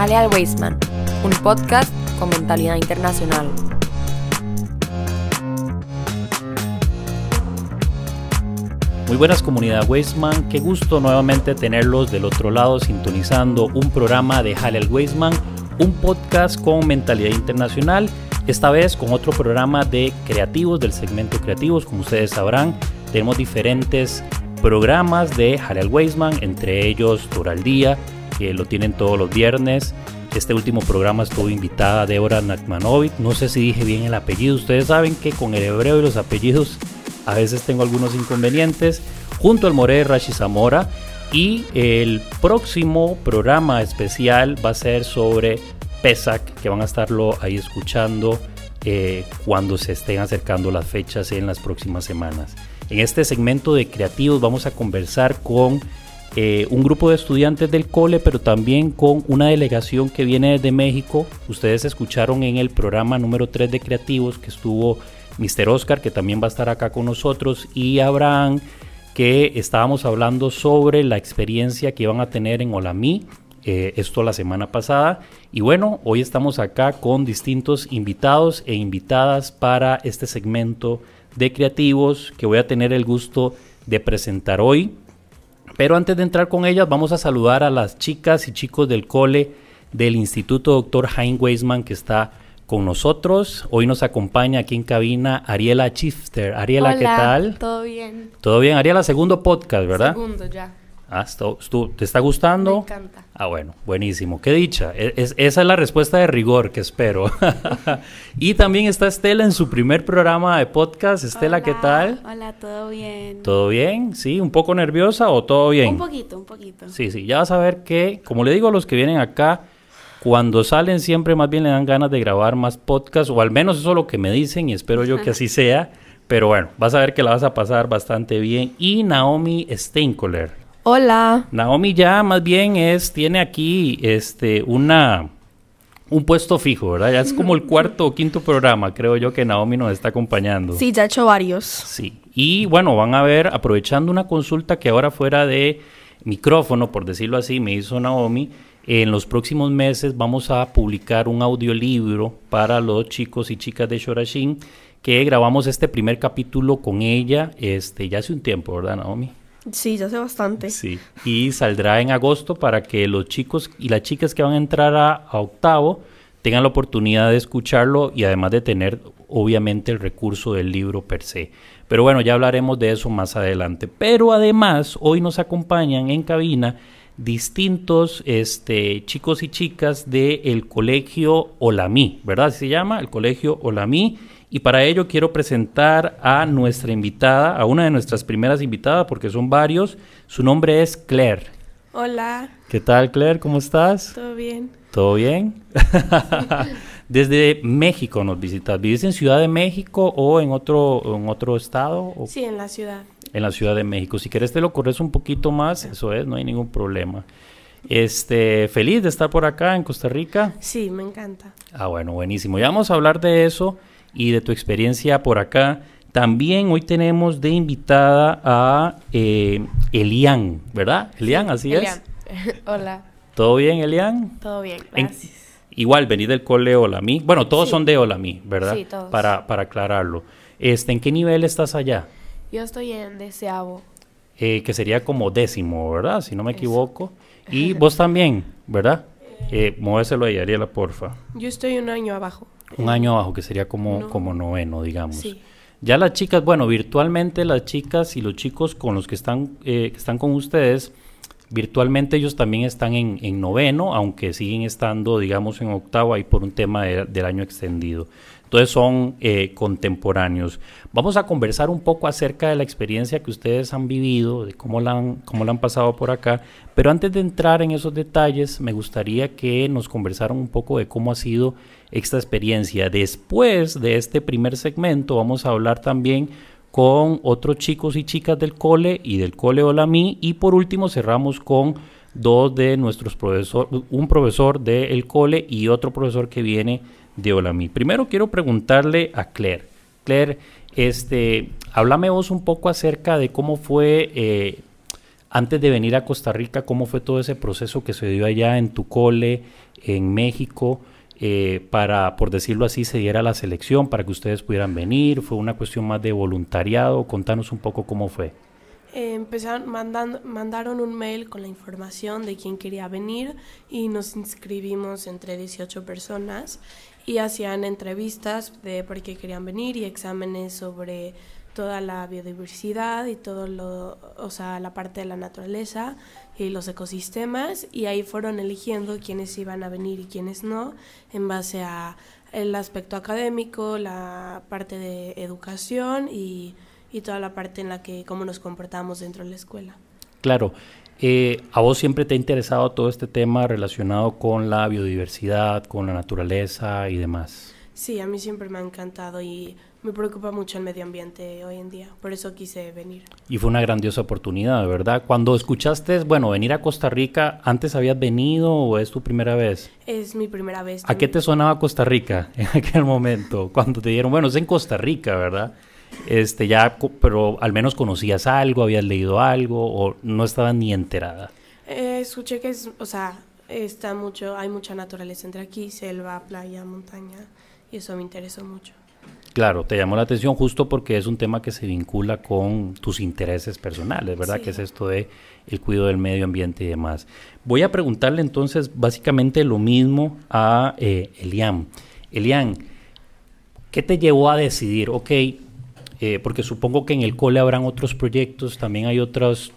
Jale al un podcast con mentalidad internacional. Muy buenas comunidad Weisman, qué gusto nuevamente tenerlos del otro lado sintonizando un programa de Jale al Weisman, un podcast con mentalidad internacional, esta vez con otro programa de creativos del segmento creativos, como ustedes sabrán, tenemos diferentes programas de Jale al entre ellos Tour al Día, lo tienen todos los viernes. Este último programa estuvo invitada Débora Nakmanovic. No sé si dije bien el apellido. Ustedes saben que con el hebreo y los apellidos a veces tengo algunos inconvenientes. Junto al More Rashi Zamora. Y el próximo programa especial va a ser sobre Pesach, que van a estarlo ahí escuchando eh, cuando se estén acercando las fechas en las próximas semanas. En este segmento de creativos vamos a conversar con eh, un grupo de estudiantes del cole, pero también con una delegación que viene desde México. Ustedes escucharon en el programa número 3 de creativos que estuvo Mr. Oscar, que también va a estar acá con nosotros, y Abraham, que estábamos hablando sobre la experiencia que iban a tener en Olamí, eh, esto la semana pasada. Y bueno, hoy estamos acá con distintos invitados e invitadas para este segmento de creativos que voy a tener el gusto de presentar hoy. Pero antes de entrar con ellas, vamos a saludar a las chicas y chicos del cole del Instituto Dr. Hein Weisman que está con nosotros. Hoy nos acompaña aquí en cabina Ariela Chifter. Ariela, ¿qué tal? Todo bien. Todo bien, Ariela, segundo podcast, ¿verdad? Segundo ya. Ah, ¿Te está gustando? Me encanta. Ah, bueno, buenísimo. Qué dicha. E, es, esa es la respuesta de rigor que espero. y también está Estela en su primer programa de podcast. Estela, ¿qué tal? Hola, todo bien. ¿Todo bien? ¿Sí? ¿Un poco nerviosa o todo bien? Un poquito, un poquito. Sí, sí. Ya vas a ver que, como le digo a los que vienen acá, cuando salen siempre más bien le dan ganas de grabar más podcasts, o al menos eso es lo que me dicen y espero yo que así sea. Pero bueno, vas a ver que la vas a pasar bastante bien. Y Naomi Steinkoller. Hola. Naomi ya más bien es, tiene aquí este, una, un puesto fijo, ¿verdad? Ya es como el cuarto o quinto programa, creo yo, que Naomi nos está acompañando. Sí, ya ha hecho varios. Sí. Y bueno, van a ver, aprovechando una consulta que ahora fuera de micrófono, por decirlo así, me hizo Naomi, en los próximos meses vamos a publicar un audiolibro para los chicos y chicas de Shorashin, que grabamos este primer capítulo con ella este, ya hace un tiempo, ¿verdad, Naomi? Sí, ya hace bastante. Sí, y saldrá en agosto para que los chicos y las chicas que van a entrar a, octavo tengan la oportunidad de escucharlo y además de tener obviamente el recurso del libro per se. Pero bueno, ya hablaremos de eso más adelante. Pero además, hoy nos acompañan en cabina distintos este, chicos y chicas del colegio Olamí, ¿verdad? Se llama el colegio Olamí y para ello quiero presentar a nuestra invitada, a una de nuestras primeras invitadas, porque son varios. Su nombre es Claire. Hola. ¿Qué tal, Claire? ¿Cómo estás? Todo bien. ¿Todo bien? Desde México nos visitas. ¿Vives en Ciudad de México o en otro, en otro estado? Sí, en la ciudad. En la Ciudad de México. Si quieres te lo corres un poquito más, eso es, no hay ningún problema. Este, feliz de estar por acá en Costa Rica. Sí, me encanta. Ah, bueno, buenísimo. Ya vamos a hablar de eso y de tu experiencia por acá. También hoy tenemos de invitada a eh, Elian, ¿verdad? Elian, así es. Hola. ¿Todo bien, Elian? Todo bien, gracias. igual, vení del cole Olamí. Bueno, todos son de Olamí, ¿verdad? Sí, todos. Para, para aclararlo. Este, ¿En qué nivel estás allá? Yo estoy en deseavo. Eh, que sería como décimo, ¿verdad? Si no me equivoco. Y vos también, ¿verdad? Eh, muéveselo ahí, Ariela, porfa. Yo estoy un año abajo. Un año abajo, que sería como, como noveno, digamos. Ya las chicas, bueno, virtualmente las chicas y los chicos con los que están, eh, que están con ustedes, virtualmente ellos también están en, en, noveno, aunque siguen estando, digamos, en octavo ahí por un tema del año extendido. Entonces son eh, contemporáneos. Vamos a conversar un poco acerca de la experiencia que ustedes han vivido, de cómo la han, cómo la han pasado por acá. Pero antes de entrar en esos detalles, me gustaría que nos conversaran un poco de cómo ha sido esta experiencia. Después de este primer segmento, vamos a hablar también con otros chicos y chicas del cole y del cole Olamí. Y por último, cerramos con dos de nuestros profesores, un profesor del cole y otro profesor que viene de Olamí. Primero quiero preguntarle a Claire. Claire, este, háblame vos un poco acerca de cómo fue, eh, antes de venir a Costa Rica, cómo fue todo ese proceso que se dio allá en tu cole, en México eh, para, por decirlo así, se diera la selección para que ustedes pudieran venir? ¿Fue una cuestión más de voluntariado? Contanos un poco cómo fue. Empezaron, mandando, mandaron un mail con la información de quién quería venir y nos inscribimos entre 18 personas y hacían entrevistas de por qué querían venir y exámenes sobre toda la biodiversidad y todo lo, o sea, la parte de la naturaleza y los ecosistemas y ahí fueron eligiendo quiénes iban a venir y quiénes no en base a el aspecto académico, la parte de educación y, y toda la parte en la que cómo nos comportamos dentro de la escuela. Claro. Eh, ¿A vos siempre te ha interesado todo este tema relacionado con la biodiversidad, con la naturaleza y demás? Sí, a mí siempre me ha encantado y me preocupa mucho el medio ambiente hoy en día, por eso quise venir. Y fue una grandiosa oportunidad, ¿verdad? Cuando escuchaste, bueno, venir a Costa Rica, ¿antes habías venido o es tu primera vez? Es mi primera vez. ¿A qué te sonaba Costa Rica en aquel momento? Cuando te dieron, bueno, es en Costa Rica, ¿verdad? Este, ya, pero al menos conocías algo, habías leído algo o no estabas ni enterada. Eh, escuché que es, o sea, está mucho, hay mucha naturaleza entre aquí, selva, playa, montaña, y eso me interesó mucho. Claro, te llamó la atención justo porque es un tema que se vincula con tus intereses personales, ¿verdad? Sí. Que es esto de el cuidado del medio ambiente y demás. Voy a preguntarle entonces básicamente lo mismo a eh, Elian. Elian, ¿qué te llevó a decidir, ok, eh, porque supongo que en el cole habrán otros proyectos, también hay otras,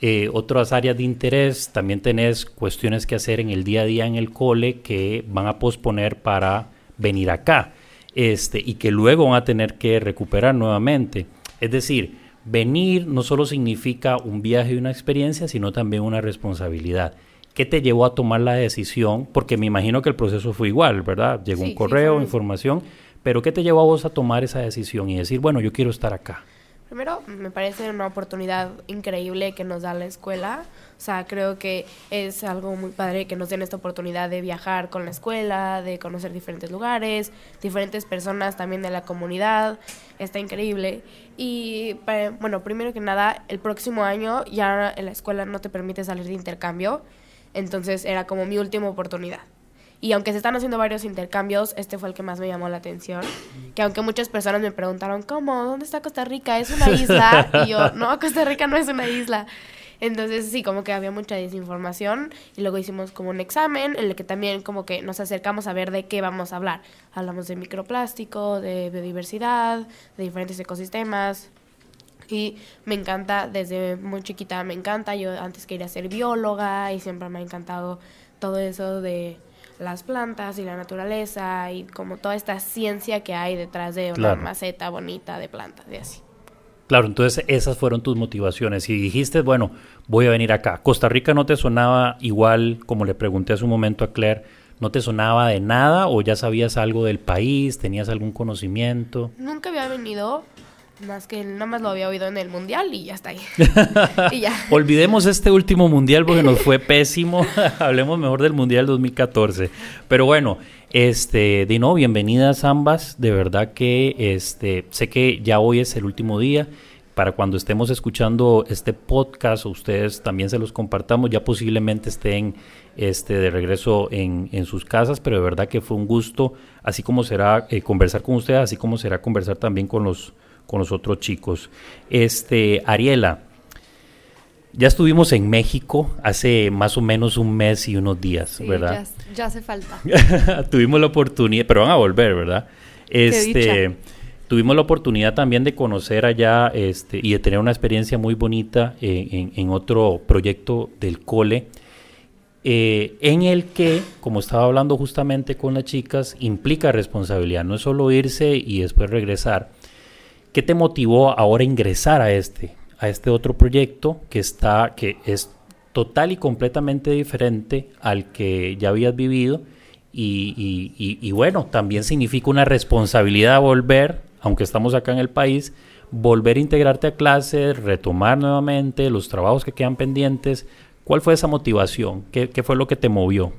eh, otras áreas de interés, también tenés cuestiones que hacer en el día a día en el cole que van a posponer para venir acá este, y que luego van a tener que recuperar nuevamente. Es decir, venir no solo significa un viaje y una experiencia, sino también una responsabilidad. ¿Qué te llevó a tomar la decisión? Porque me imagino que el proceso fue igual, ¿verdad? Llegó Sí, un correo, información, pero ¿qué te llevó a vos a tomar esa decisión y decir, bueno, yo quiero estar acá? Primero, me parece una oportunidad increíble que nos da la escuela. O sea, creo que es algo muy padre que nos den esta oportunidad de viajar con la escuela, de conocer diferentes lugares, diferentes personas también de la comunidad. Está increíble. Y bueno, primero que nada, el próximo año ya en la escuela no te permite salir de intercambio. Entonces era como mi última oportunidad. Y aunque se están haciendo varios intercambios, este fue el que más me llamó la atención. Que aunque muchas personas me preguntaron, ¿cómo? ¿Dónde está Costa Rica? ¿Es una isla? Y yo, no, Costa Rica no es una isla. Entonces sí, como que había mucha desinformación y luego hicimos como un examen en el que también como que nos acercamos a ver de qué vamos a hablar. Hablamos de microplástico, de biodiversidad, de diferentes ecosistemas. Y me encanta, desde muy chiquita me encanta, yo antes quería ser bióloga y siempre me ha encantado todo eso de las plantas y la naturaleza y como toda esta ciencia que hay detrás de una Claro. maceta bonita de plantas y así. Claro, entonces esas fueron tus motivaciones. Y dijiste, bueno, voy a venir acá. Costa Rica no te sonaba igual, como le pregunté hace un momento a Claire, ¿no te sonaba de nada o ya sabías algo del país? ¿Tenías algún conocimiento? Nunca había venido, más que nada más lo había oído en el mundial y ya está ahí. y ya. Olvidemos este último mundial porque nos fue pésimo. Hablemos mejor del mundial 2014. Pero bueno, este, nuevo, bienvenidas ambas. De verdad que este, sé que ya hoy es el último día. Para cuando estemos escuchando este podcast, o ustedes también se los compartamos, ya posiblemente estén este, de regreso en, en sus casas, pero de verdad que fue un gusto, así como será eh, conversar con ustedes, así como será conversar también con los, con los otros chicos. Este, Ariela, ya estuvimos en México hace más o menos un mes y unos días, Sí, ¿verdad? Ya, ya hace falta. tuvimos la oportunidad, pero van a volver, ¿verdad? Este, tuvimos la oportunidad también de conocer allá este, y de tener una experiencia muy bonita eh, en, en otro proyecto del cole, eh, en el que, como estaba hablando justamente con las chicas, implica responsabilidad, no es solo irse y después regresar. ¿Qué te motivó ahora a ingresar a este, a este otro proyecto que está, que es total y completamente diferente al que ya habías vivido? Y, y- y- y bueno, también significa una responsabilidad volver, aunque estamos acá en el país, volver a integrarte a clases, retomar nuevamente los trabajos que quedan pendientes. ¿Cuál fue esa motivación? ¿Qué, fue lo que te movió?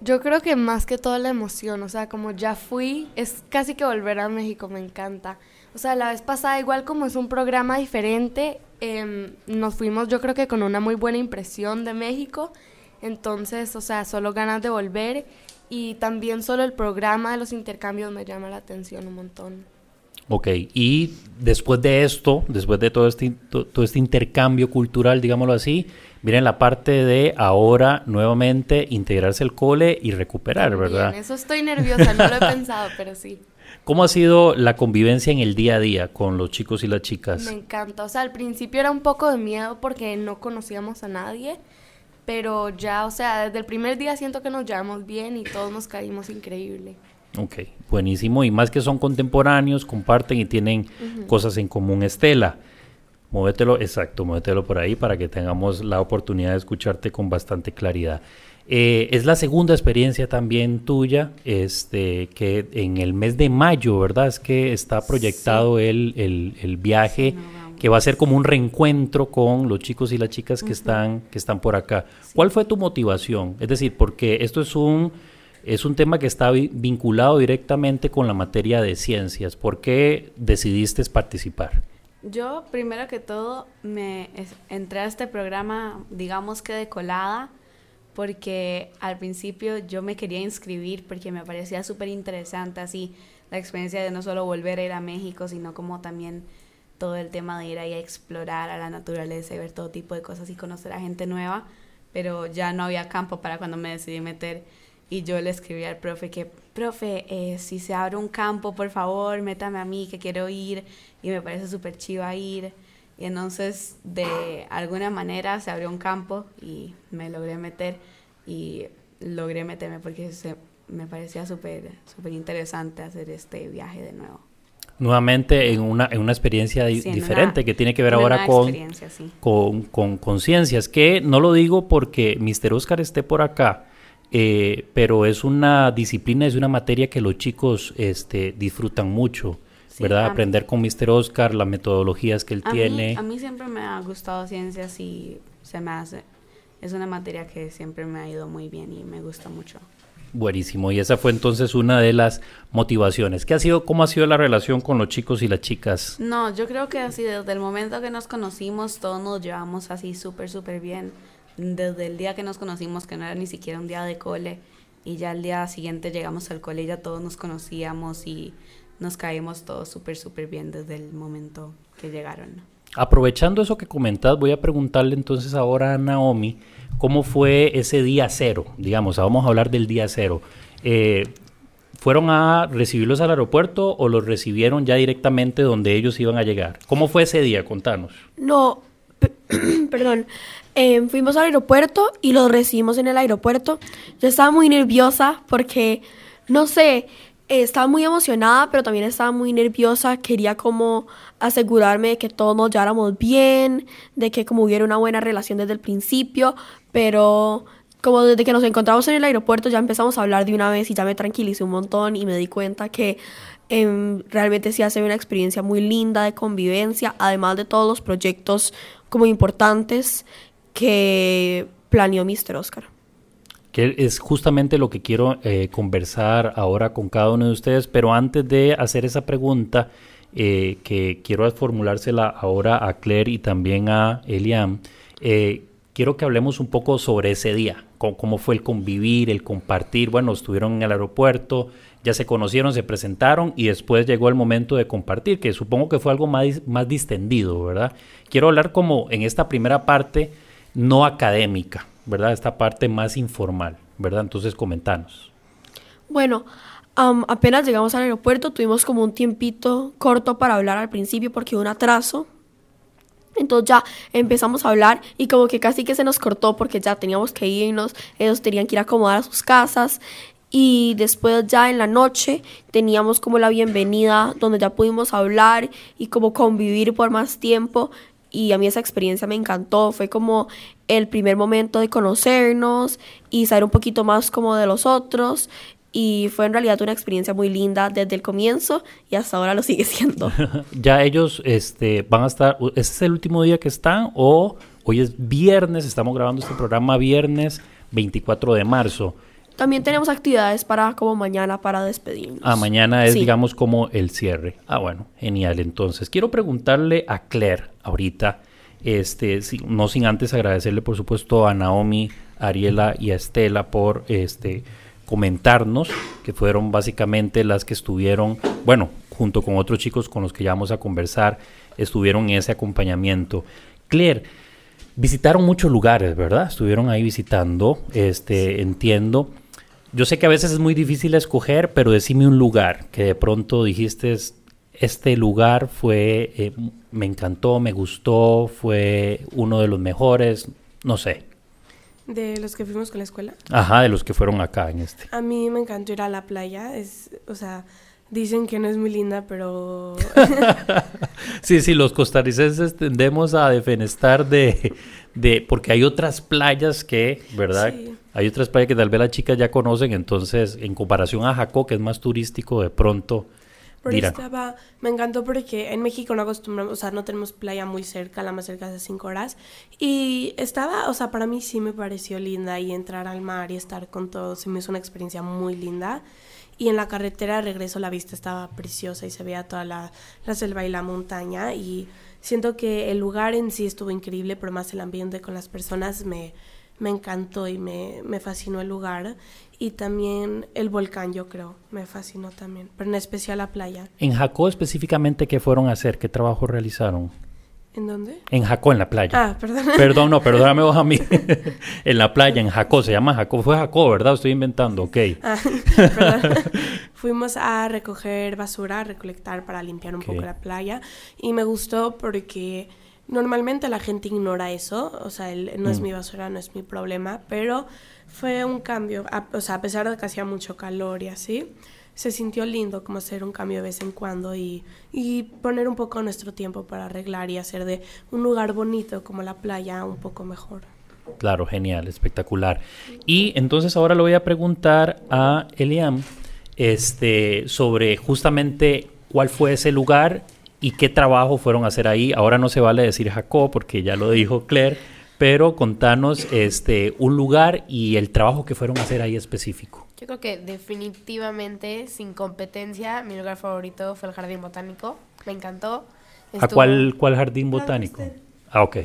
Yo creo que más que todo la emoción, o sea, como ya fui, es casi que volver a México, me encanta. O sea, la vez pasada, igual como es un programa diferente, em, nos fuimos yo creo que con una muy buena impresión de México. Entonces, o sea, solo ganas de volver y también solo el programa de los intercambios me llama la atención un montón. Ok, y después de esto, después de todo este, todo este intercambio cultural, digámoslo así, viene la parte de ahora nuevamente integrarse al cole y recuperar, ¿verdad? eso estoy nerviosa, no lo he pensado, pero sí. ¿Cómo ha sido la convivencia en el día a día con los chicos y las chicas? Me encanta, o sea, al principio era un poco de miedo porque no conocíamos a nadie, pero ya, o sea, desde el primer día siento que nos llevamos bien y todos nos caímos increíble. Ok, buenísimo. Y más que son contemporáneos, comparten y tienen cosas en común. Estela, muévetelo, exacto, muévetelo por ahí para que tengamos la oportunidad de escucharte con bastante claridad. Eh, es la segunda experiencia también tuya, este, que en el mes de mayo, ¿verdad? Es que está proyectado el, el, viaje, que va a ser como un reencuentro con los chicos y las chicas que, están, que están por acá. ¿Cuál fue tu motivación? Es decir, porque esto es un es un tema que está vinculado directamente con la materia de ciencias. ¿Por qué decidiste participar? Yo, primero que todo, me entré a este programa, digamos que de colada, porque al principio yo me quería inscribir porque me parecía súper interesante así la experiencia de no solo volver a ir a México, sino como también todo el tema de ir ahí a explorar a la naturaleza y ver todo tipo de cosas y conocer a gente nueva, pero ya no había campo para cuando me decidí meter y yo le escribí al profe que, profe, eh, si se abre un campo, por favor, métame a mí, que quiero ir. Y me parece súper chiva ir. Y entonces, de alguna manera, se abrió un campo y me logré meter. Y logré meterme porque se, me parecía súper súper interesante hacer este viaje de nuevo. Nuevamente en una, en una experiencia diferente que tiene que ver ahora con, con, con, con ciencias, que no lo digo porque Mr. Oscar esté por acá, eh, pero es una disciplina, es una materia que los chicos este, disfrutan mucho, ¿verdad? Aprender con Mr. Oscar, las metodologías que él tiene. a mí siempre me ha gustado ciencias y se me hace, es una materia que siempre me ha ido muy bien y me gusta mucho. Buenísimo, y esa fue entonces una de las motivaciones. ¿Qué ha sido, cómo ha sido la relación con los chicos y las chicas? No, yo creo que así desde el momento que nos conocimos todos nos llevamos así súper, súper bien desde el día que nos conocimos, que no era ni siquiera un día de cole, y ya el día siguiente llegamos al cole y ya todos nos conocíamos y nos caímos todos súper, súper bien desde el momento que llegaron. Aprovechando eso que comentas, voy a preguntarle entonces ahora a Naomi, ¿cómo fue ese día cero? Digamos, vamos a hablar del día cero. Eh, ¿Fueron a recibirlos al aeropuerto o los recibieron ya directamente donde ellos iban a llegar? ¿Cómo fue ese día? Contanos. No, perdón. Em, fuimos al aeropuerto y los recibimos en el aeropuerto. Yo estaba muy nerviosa porque, no sé, estaba muy emocionada, pero también estaba muy nerviosa. Quería como asegurarme de que todos nos lleváramos bien, de que como hubiera una buena relación desde el principio, pero como desde que nos encontramos en el aeropuerto ya empezamos a hablar de una vez y ya me tranquilicé un montón y me di cuenta que em, realmente sí hace una experiencia muy linda de convivencia, además de todos los proyectos como importantes que planeó Mr. Oscar. Es justamente lo que quiero eh, conversar ahora con cada uno de ustedes, pero antes de hacer esa pregunta, eh, que quiero formulársela ahora a Claire y también a Eliam, eh, quiero que hablemos un poco sobre ese día, cómo, fue el convivir, el compartir. Bueno, estuvieron en el aeropuerto, ya se conocieron, se presentaron y después llegó el momento de compartir, que supongo que fue algo más distendido, ¿verdad? Quiero hablar como en esta primera parte no académica, ¿verdad? Esta parte más informal, ¿verdad? Entonces, comentanos. Bueno, apenas llegamos al aeropuerto, tuvimos como un tiempito corto para hablar al principio porque hubo un atraso. Entonces ya empezamos a hablar y como que casi que se nos cortó porque ya teníamos que irnos, ellos tenían que ir acomodar a sus casas y después ya en la noche teníamos como la bienvenida donde ya pudimos hablar y como convivir por más tiempo y a mí esa experiencia me encantó. Fue como el primer momento de conocernos y saber un poquito más como de los otros. Y fue en realidad una experiencia muy linda desde el comienzo y hasta ahora lo sigue siendo. ya ellos este, van a estar, ¿ese es el último día que están o hoy es viernes, estamos grabando este programa viernes 24 de marzo? También tenemos actividades para como mañana para despedirnos. Ah, mañana es digamos como el cierre. Ah, bueno, genial. Entonces, quiero preguntarle a Claire ahorita, este, no sin antes agradecerle por supuesto a Naomi, a Ariela y a Estela por este comentarnos, que fueron básicamente las que estuvieron, bueno, junto con otros chicos con los que ya vamos a conversar, estuvieron en ese acompañamiento. Claire, visitaron muchos lugares, ¿verdad? Estuvieron ahí visitando, este, entiendo. Yo sé que a veces es muy difícil escoger, pero decime un lugar que de pronto dijiste, este lugar fue, eh, me encantó, me gustó, fue uno de los mejores, no sé. ¿De los que fuimos con la escuela? Ajá, de los que fueron acá en este. A mí me encantó ir a la playa, es, o sea, dicen que no es muy linda, pero... sí, sí, los costarricenses tendemos a defenestar de, de, porque hay otras playas que, ¿verdad? Hay otras playas que tal vez las chicas ya conocen, entonces, en comparación a Jacó, que es más turístico, de pronto pero estaba, me encantó porque en México no acostumbramos, o sea, no tenemos playa muy cerca, la más cerca es de cinco horas. Y estaba, o sea, para mí sí me pareció linda y entrar al mar y estar con todos, se me hizo una experiencia muy linda. Y en la carretera de regreso la vista estaba preciosa y se veía toda la, la selva y la montaña. Y siento que el lugar en sí estuvo increíble, pero más el ambiente con las personas me, me encantó y me, me fascinó el lugar y también el volcán, yo creo, me fascinó también, pero en especial la playa. En Jacó específicamente, ¿qué fueron a hacer? ¿Qué trabajo realizaron? ¿En dónde? En Jacó, en la playa. Ah, perdón. Perdón, no, perdóname vos a mí. en la playa, en Jacó, se llama Jacó. Fue Jacó, ¿verdad? Estoy inventando, ok. Ah, perdón. Fuimos a recoger basura, a recolectar para limpiar un poco la playa. Y me gustó porque normalmente la gente ignora eso. O sea, no es mm. mi basura, no es mi problema. Pero fue un cambio, o sea, a pesar de que hacía mucho calor y así, se sintió lindo como hacer un cambio de vez en cuando y, y, poner un poco nuestro tiempo para arreglar y hacer de un lugar bonito como la playa un poco mejor. Claro, genial, espectacular. Y entonces ahora le voy a preguntar a Eliam este, sobre justamente cuál fue ese lugar y qué trabajo fueron a hacer ahí. Ahora no se vale decir Jacob porque ya lo dijo Claire pero contanos este, un lugar y el trabajo que fueron a hacer ahí específico. Yo creo que definitivamente, sin competencia, mi lugar favorito fue el Jardín Botánico. Me encantó. ¿A cuál, cuál Jardín Botánico? Ah, ok.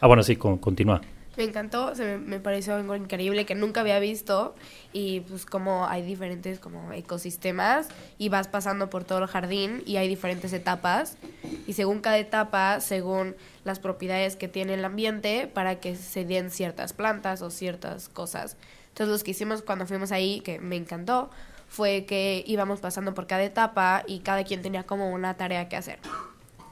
Ah, bueno, sí, continúa. Me encantó, se me, pareció algo increíble que nunca había visto y pues como hay diferentes como ecosistemas y vas pasando por todo el jardín y hay diferentes etapas y según cada etapa, según las propiedades que tiene el ambiente para que se den ciertas plantas o ciertas cosas. Entonces lo que hicimos cuando fuimos ahí, que me encantó, fue que íbamos pasando por cada etapa y cada quien tenía como una tarea que hacer.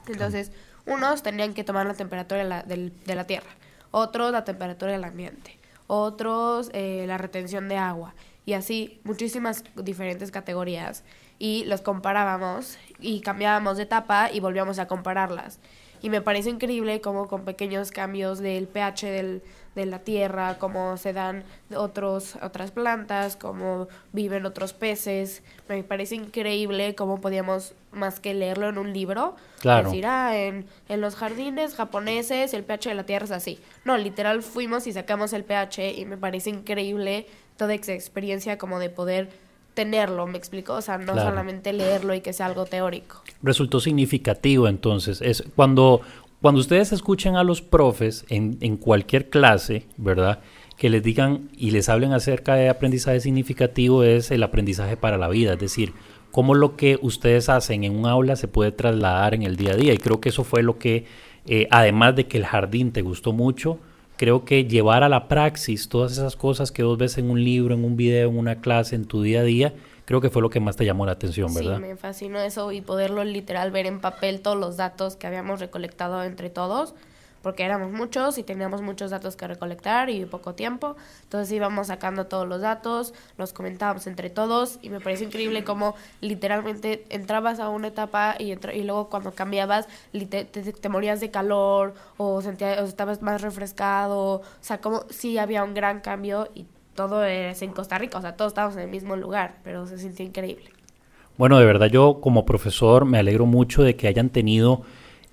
Entonces, unos tenían que tomar la temperatura de la tierra otros la temperatura del ambiente, otros eh, la retención de agua y así muchísimas diferentes categorías y los comparábamos y cambiábamos de etapa y volvíamos a compararlas. Y me parece increíble cómo con pequeños cambios del pH del, de la tierra, cómo se dan otros, otras plantas, cómo viven otros peces. Me parece increíble cómo podíamos, más que leerlo en un libro, decir, ah, en, en los jardines japoneses el pH de la tierra es así. No, literal fuimos y sacamos el pH y me parece increíble toda esa experiencia como de poder tenerlo, me explico, o sea, no solamente leerlo y que sea algo teórico. Resultó significativo entonces, es cuando cuando ustedes escuchan a los profes en, en cualquier clase, ¿verdad? Que les digan y les hablen acerca de aprendizaje significativo es el aprendizaje para la vida, es decir, cómo lo que ustedes hacen en un aula se puede trasladar en el día a día. Y creo que eso fue lo que, eh, además de que el jardín te gustó mucho, creo que llevar a la praxis todas esas cosas que vos ves en un libro, en un video, en una clase, en tu día a día, creo que fue lo que más te llamó la atención, ¿verdad? Sí, me fascinó eso y poderlo literal ver en papel todos los datos que habíamos recolectado entre todos, porque éramos muchos y teníamos muchos datos que recolectar y poco tiempo, entonces íbamos sacando todos los datos, los comentábamos entre todos y me parece increíble cómo literalmente entrabas a una etapa y, y luego cuando cambiabas te, te, morías de calor o, sentías, o estabas más refrescado, o sea, como sí había un gran cambio y todo es en Costa Rica, o sea, todos estamos en el mismo lugar, pero se sintió increíble. Bueno, de verdad yo como profesor me alegro mucho de que hayan tenido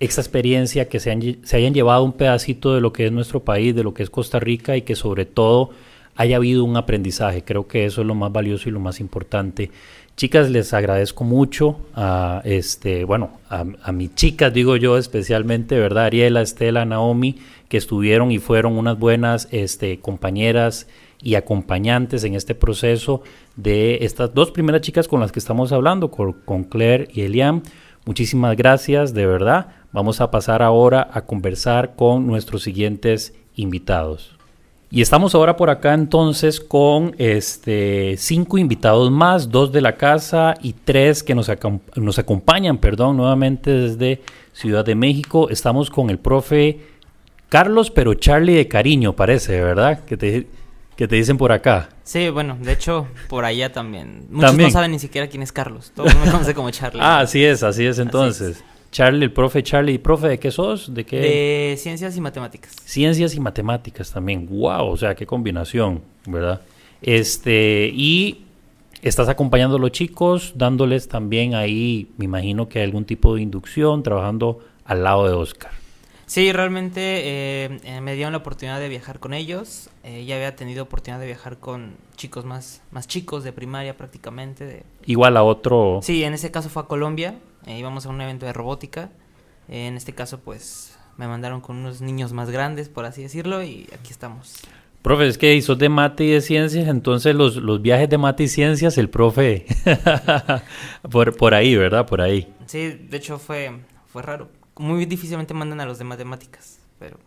esa experiencia, que se, hayan llevado un pedacito de lo que es nuestro país, de lo que es Costa Rica y que sobre todo haya habido un aprendizaje. Creo que eso es lo más valioso y lo más importante. Chicas, les agradezco mucho a este, bueno, a, a mis chicas, digo yo especialmente, ¿verdad? Ariela, Estela, Naomi, que estuvieron y fueron unas buenas este, compañeras y acompañantes en este proceso de estas dos primeras chicas con las que estamos hablando, con Claire y Eliam. Muchísimas gracias, de verdad. Vamos a pasar ahora a conversar con nuestros siguientes invitados. Y estamos ahora por acá entonces con este cinco invitados más, dos de la casa y tres que nos, nos acompañan, perdón, nuevamente desde Ciudad de México. Estamos con el profe Carlos, pero Charlie de cariño parece, ¿verdad? Que te, que te dicen por acá. Sí, bueno, de hecho, por allá también. Muchos no saben ni siquiera quién es Carlos. Todos me conocen como Charlie. ah, así es, así es entonces. Charlie, el profe Charlie. ¿Profe de qué sos? ¿De qué? De ciencias y matemáticas. Ciencias y matemáticas también. Wow, o sea, qué combinación, ¿verdad? Este, y estás acompañando a los chicos, dándoles también ahí, me imagino que algún tipo de inducción, trabajando al lado de Oscar. Sí, realmente eh, me dieron la oportunidad de viajar con ellos. Eh, ya había tenido oportunidad de viajar con chicos más, más chicos de primaria prácticamente. De... Igual a otro. Sí, en ese caso fue a Colombia. Eh, íbamos a un evento de robótica. Eh, en este caso, pues me mandaron con unos niños más grandes, por así decirlo, y aquí estamos. Profe, es que hizo de mate y de ciencias, entonces los, los viajes de mate y ciencias, el profe, por, por ahí, ¿verdad? Por ahí. Sí, de hecho fue, fue raro. Muy difícilmente mandan a los de matemáticas, pero...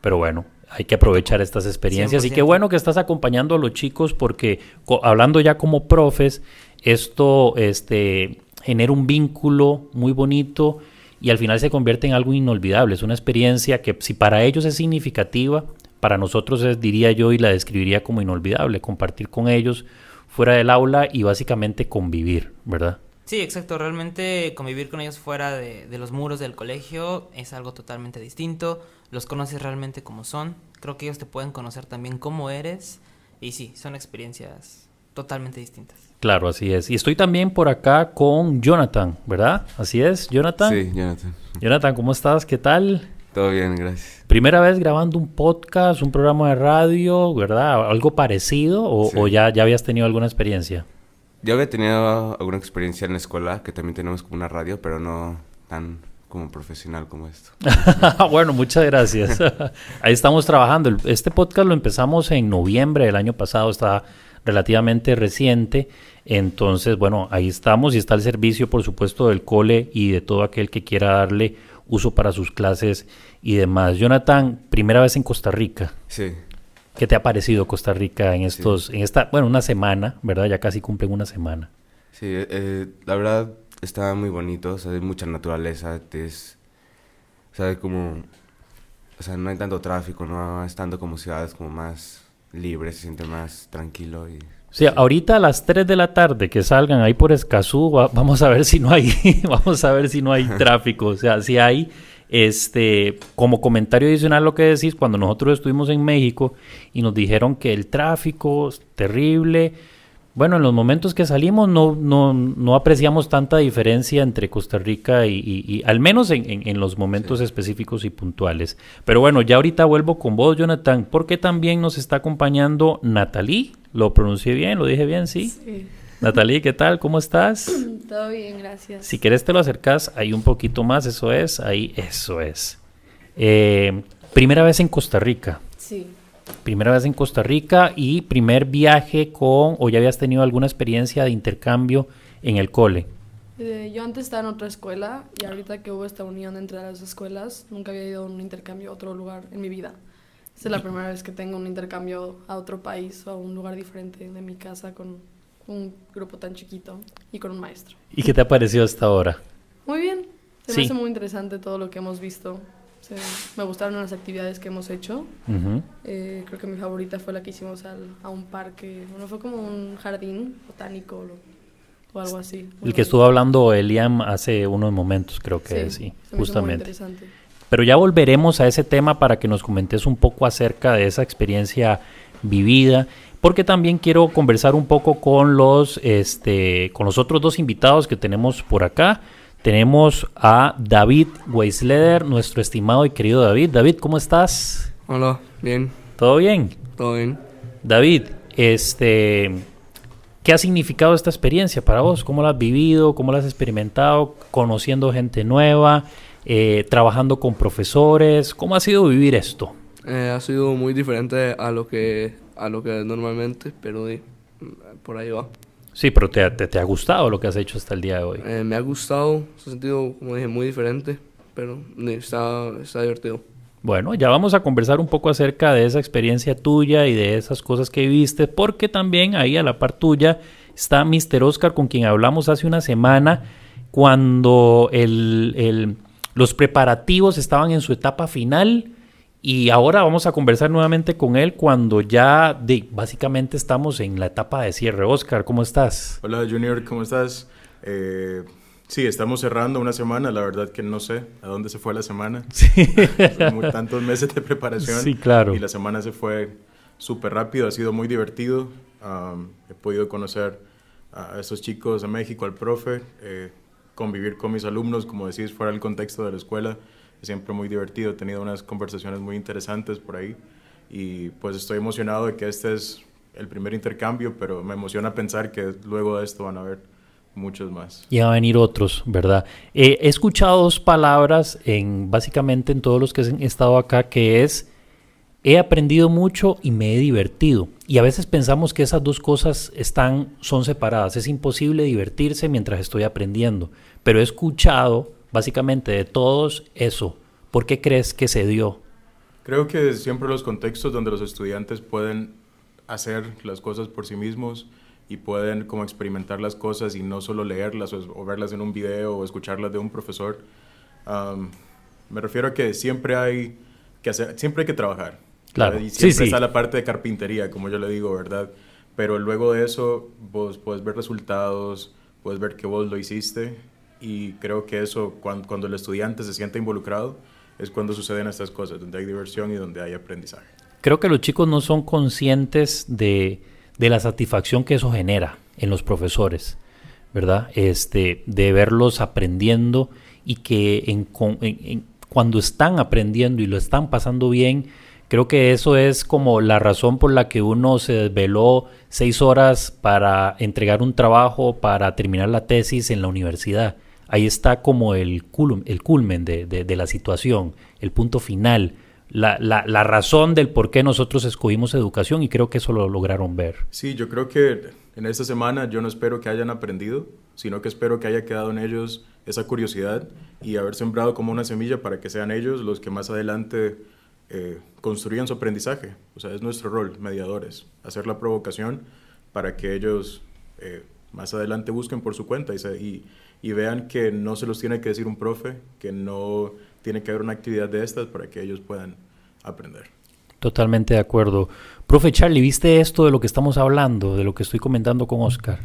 Pero bueno, hay que aprovechar estas experiencias y qué bueno que estás acompañando a los chicos porque hablando ya como profes, esto este genera un vínculo muy bonito y al final se convierte en algo inolvidable. Es una experiencia que si para ellos es significativa, para nosotros es, diría yo, y la describiría como inolvidable, compartir con ellos fuera del aula y básicamente convivir, ¿verdad? Sí, exacto. Realmente convivir con ellos fuera de, de, los muros del colegio es algo totalmente distinto. Los conoces realmente como son. Creo que ellos te pueden conocer también como eres. Y sí, son experiencias totalmente distintas. Claro, así es. Y estoy también por acá con Jonathan, ¿verdad? Así es, Jonathan. Sí, Jonathan. Jonathan, ¿cómo estás? ¿Qué tal? Todo bien, gracias. Primera vez grabando un podcast, un programa de radio, ¿verdad? ¿Algo parecido o, o ya, ya habías tenido alguna experiencia? Yo había tenido alguna experiencia en la escuela, que también tenemos como una radio, pero no tan como profesional como esto. bueno, muchas gracias. Ahí estamos trabajando. Este podcast lo empezamos en noviembre del año pasado, está relativamente reciente. Entonces, bueno, ahí estamos y está el servicio, por supuesto, del cole y de todo aquel que quiera darle uso para sus clases y demás. Jonathan, primera vez en Costa Rica. Sí. ¿Qué te ha parecido Costa Rica en estos, sí. en esta, bueno, una semana, verdad? Ya casi cumplen una semana. Sí, eh, la verdad está muy bonito, o sea, hay mucha naturaleza, es, o sea, como, o sea, no hay tanto tráfico, no es tanto como ciudades como más libres, se siente más tranquilo y Sí, ahorita a las 3 de la tarde que salgan ahí por Escazú, va, vamos a ver si no hay, vamos a ver si no hay tráfico. O sea, si hay, este, como comentario adicional lo que decís, cuando nosotros estuvimos en México y nos dijeron que el tráfico es terrible, bueno, en los momentos que salimos no, no, no apreciamos tanta diferencia entre Costa Rica y, y, y al menos en, en, en los momentos sí. específicos y puntuales. Pero bueno, ya ahorita vuelvo con vos, Jonathan, porque también nos está acompañando Natalie. ¿Lo pronuncié bien? ¿Lo dije bien? Sí. Sí. Natalie, ¿qué tal? ¿Cómo estás? Todo bien, gracias. Si querés te lo acercas ahí un poquito más, eso es, ahí, eso es. Eh, primera vez en Costa Rica. Sí. Primera vez en Costa Rica y primer viaje con, o ya habías tenido alguna experiencia de intercambio en el cole. Eh, yo antes estaba en otra escuela y ahorita que hubo esta unión entre las escuelas, nunca había ido a un intercambio a otro lugar en mi vida. Esta es la primera vez que tengo un intercambio a otro país o a un lugar diferente de mi casa con un grupo tan chiquito y con un maestro. ¿Y qué te ha parecido hasta ahora? Muy bien. Se Sí. me hace muy interesante todo lo que hemos visto. Se- me gustaron las actividades que hemos hecho. Ujú. Eh, creo que mi favorita fue la que hicimos al- a un parque. Bueno, fue como un jardín botánico o, o algo así. El que estuvo hablando Eliam hace unos momentos, creo que sí, muy justamente. interesante. Pero ya volveremos a ese tema para que nos comentes un poco acerca de esa experiencia vivida, porque también quiero conversar un poco con los, este, con los otros dos invitados que tenemos por acá. Tenemos a David Weisleder, nuestro estimado y querido David. David, ¿cómo estás? Hola, bien, ¿Todo bien? todo bien. David, este, ¿qué ha significado esta experiencia para vos? ¿Cómo la has vivido? ¿Cómo la has experimentado? ¿Conociendo gente nueva? Eh, ¿Trabajando con profesores? ¿Cómo ha sido vivir esto? Eh, ha sido muy diferente a lo que a lo que es normalmente, pero por ahí va. Sí, pero te, te, te, ha gustado lo que has hecho hasta el día de hoy. Eh, me ha gustado, se ha sentido, como dije, muy diferente, pero está, está divertido. Bueno, ya vamos a conversar un poco acerca de esa experiencia tuya y de esas cosas que viste, porque también ahí a la par tuya está Mr. Oscar, con quien hablamos hace una semana, cuando el, el, los preparativos estaban en su etapa final. Y ahora vamos a conversar nuevamente con él cuando ya de, básicamente estamos en la etapa de cierre. Oscar, ¿cómo estás? Hola Junior, ¿cómo estás? Eh, sí, estamos cerrando una semana, la verdad que no sé a dónde se fue la semana. Sí. Tantos meses de preparación. Sí, claro. Y la semana se fue súper rápido, ha sido muy divertido. Um, he podido conocer a esos chicos de México, al profe, eh, convivir con mis alumnos, como decís, fuera del contexto de la escuela es siempre muy divertido, he tenido unas conversaciones muy interesantes por ahí y pues estoy emocionado de que este es el primer intercambio, pero me emociona pensar que luego de esto van a haber muchos más. Y van a venir otros, ¿verdad? Eh, he escuchado dos palabras en básicamente en todos los que han estado acá, que es he aprendido mucho y me he divertido. Y a veces pensamos que esas dos cosas están, son separadas. Es imposible divertirse mientras estoy aprendiendo. Pero he escuchado básicamente de todos eso. ¿Por qué crees que se dio? Creo que siempre los contextos donde los estudiantes pueden hacer las cosas por sí mismos y pueden como experimentar las cosas y no solo leerlas o, verlas en un video o escucharlas de un profesor. Um, me refiero a que siempre hay que hacer, siempre hay que trabajar. Claro. Y siempre sí, sí. está la parte de carpintería, como yo le digo, ¿verdad? Pero luego de eso vos puedes ver resultados, puedes ver que vos lo hiciste y creo que eso, cuando, cuando, el estudiante se siente involucrado, es cuando suceden estas cosas, donde hay diversión y donde hay aprendizaje. Creo que los chicos no son conscientes de, de la satisfacción que eso genera en los profesores, ¿verdad? Este, de verlos aprendiendo y que en, en, en, cuando están aprendiendo y lo están pasando bien, creo que eso es como la razón por la que uno se desveló seis horas para entregar un trabajo, para terminar la tesis en la universidad ahí está como el, culm, el culmen de, la situación, el punto final, la, razón del por qué nosotros escogimos educación y creo que eso lo lograron ver. Sí, yo creo que en esta semana yo no espero que hayan aprendido, sino que espero que haya quedado en ellos esa curiosidad y haber sembrado como una semilla para que sean ellos los que más adelante eh, construyan su aprendizaje. O sea, es nuestro rol, mediadores, hacer la provocación para que ellos eh, más adelante busquen por su cuenta y, se, y, y vean que no se los tiene que decir un profe, que no tiene que haber una actividad de estas para que ellos puedan aprender. Totalmente de acuerdo. Profe Charlie, ¿viste esto de lo que estamos hablando, de lo que estoy comentando con Oscar?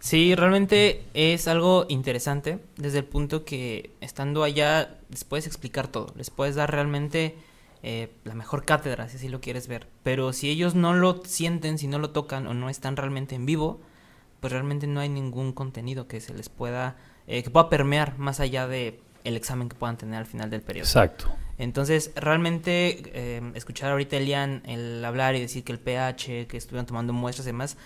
Sí, realmente es algo interesante desde el punto que estando allá les puedes explicar todo, les puedes dar realmente eh, la mejor cátedra, si así lo quieres ver. Pero si ellos no lo sienten, si no lo tocan o no están realmente en vivo, pues realmente no hay ningún contenido que se les pueda eh, que pueda permear más allá de el examen que puedan tener al final del periodo. Exacto. Entonces, realmente, eh, escuchar ahorita a Elian el hablar y decir que el pH, que estuvieron tomando muestras y demás,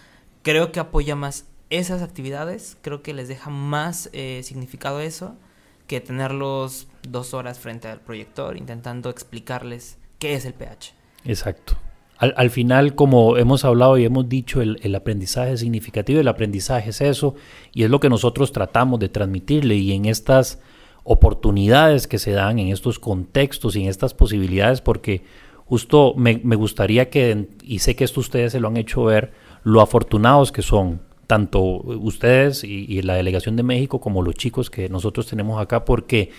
creo que apoya más esas actividades, creo que les deja más eh, significado eso que tenerlos dos horas frente al proyector intentando explicarles qué es el pH. Exacto. Al, al, final, como hemos hablado y hemos dicho, el, aprendizaje es significativo, el aprendizaje es eso, y es lo que nosotros tratamos de transmitirle. Y en estas oportunidades que se dan, en estos contextos y en estas posibilidades, porque justo me, me gustaría que, y sé que esto ustedes se lo han hecho ver, lo afortunados que son, tanto ustedes y la delegación de México como los chicos que nosotros tenemos acá, porque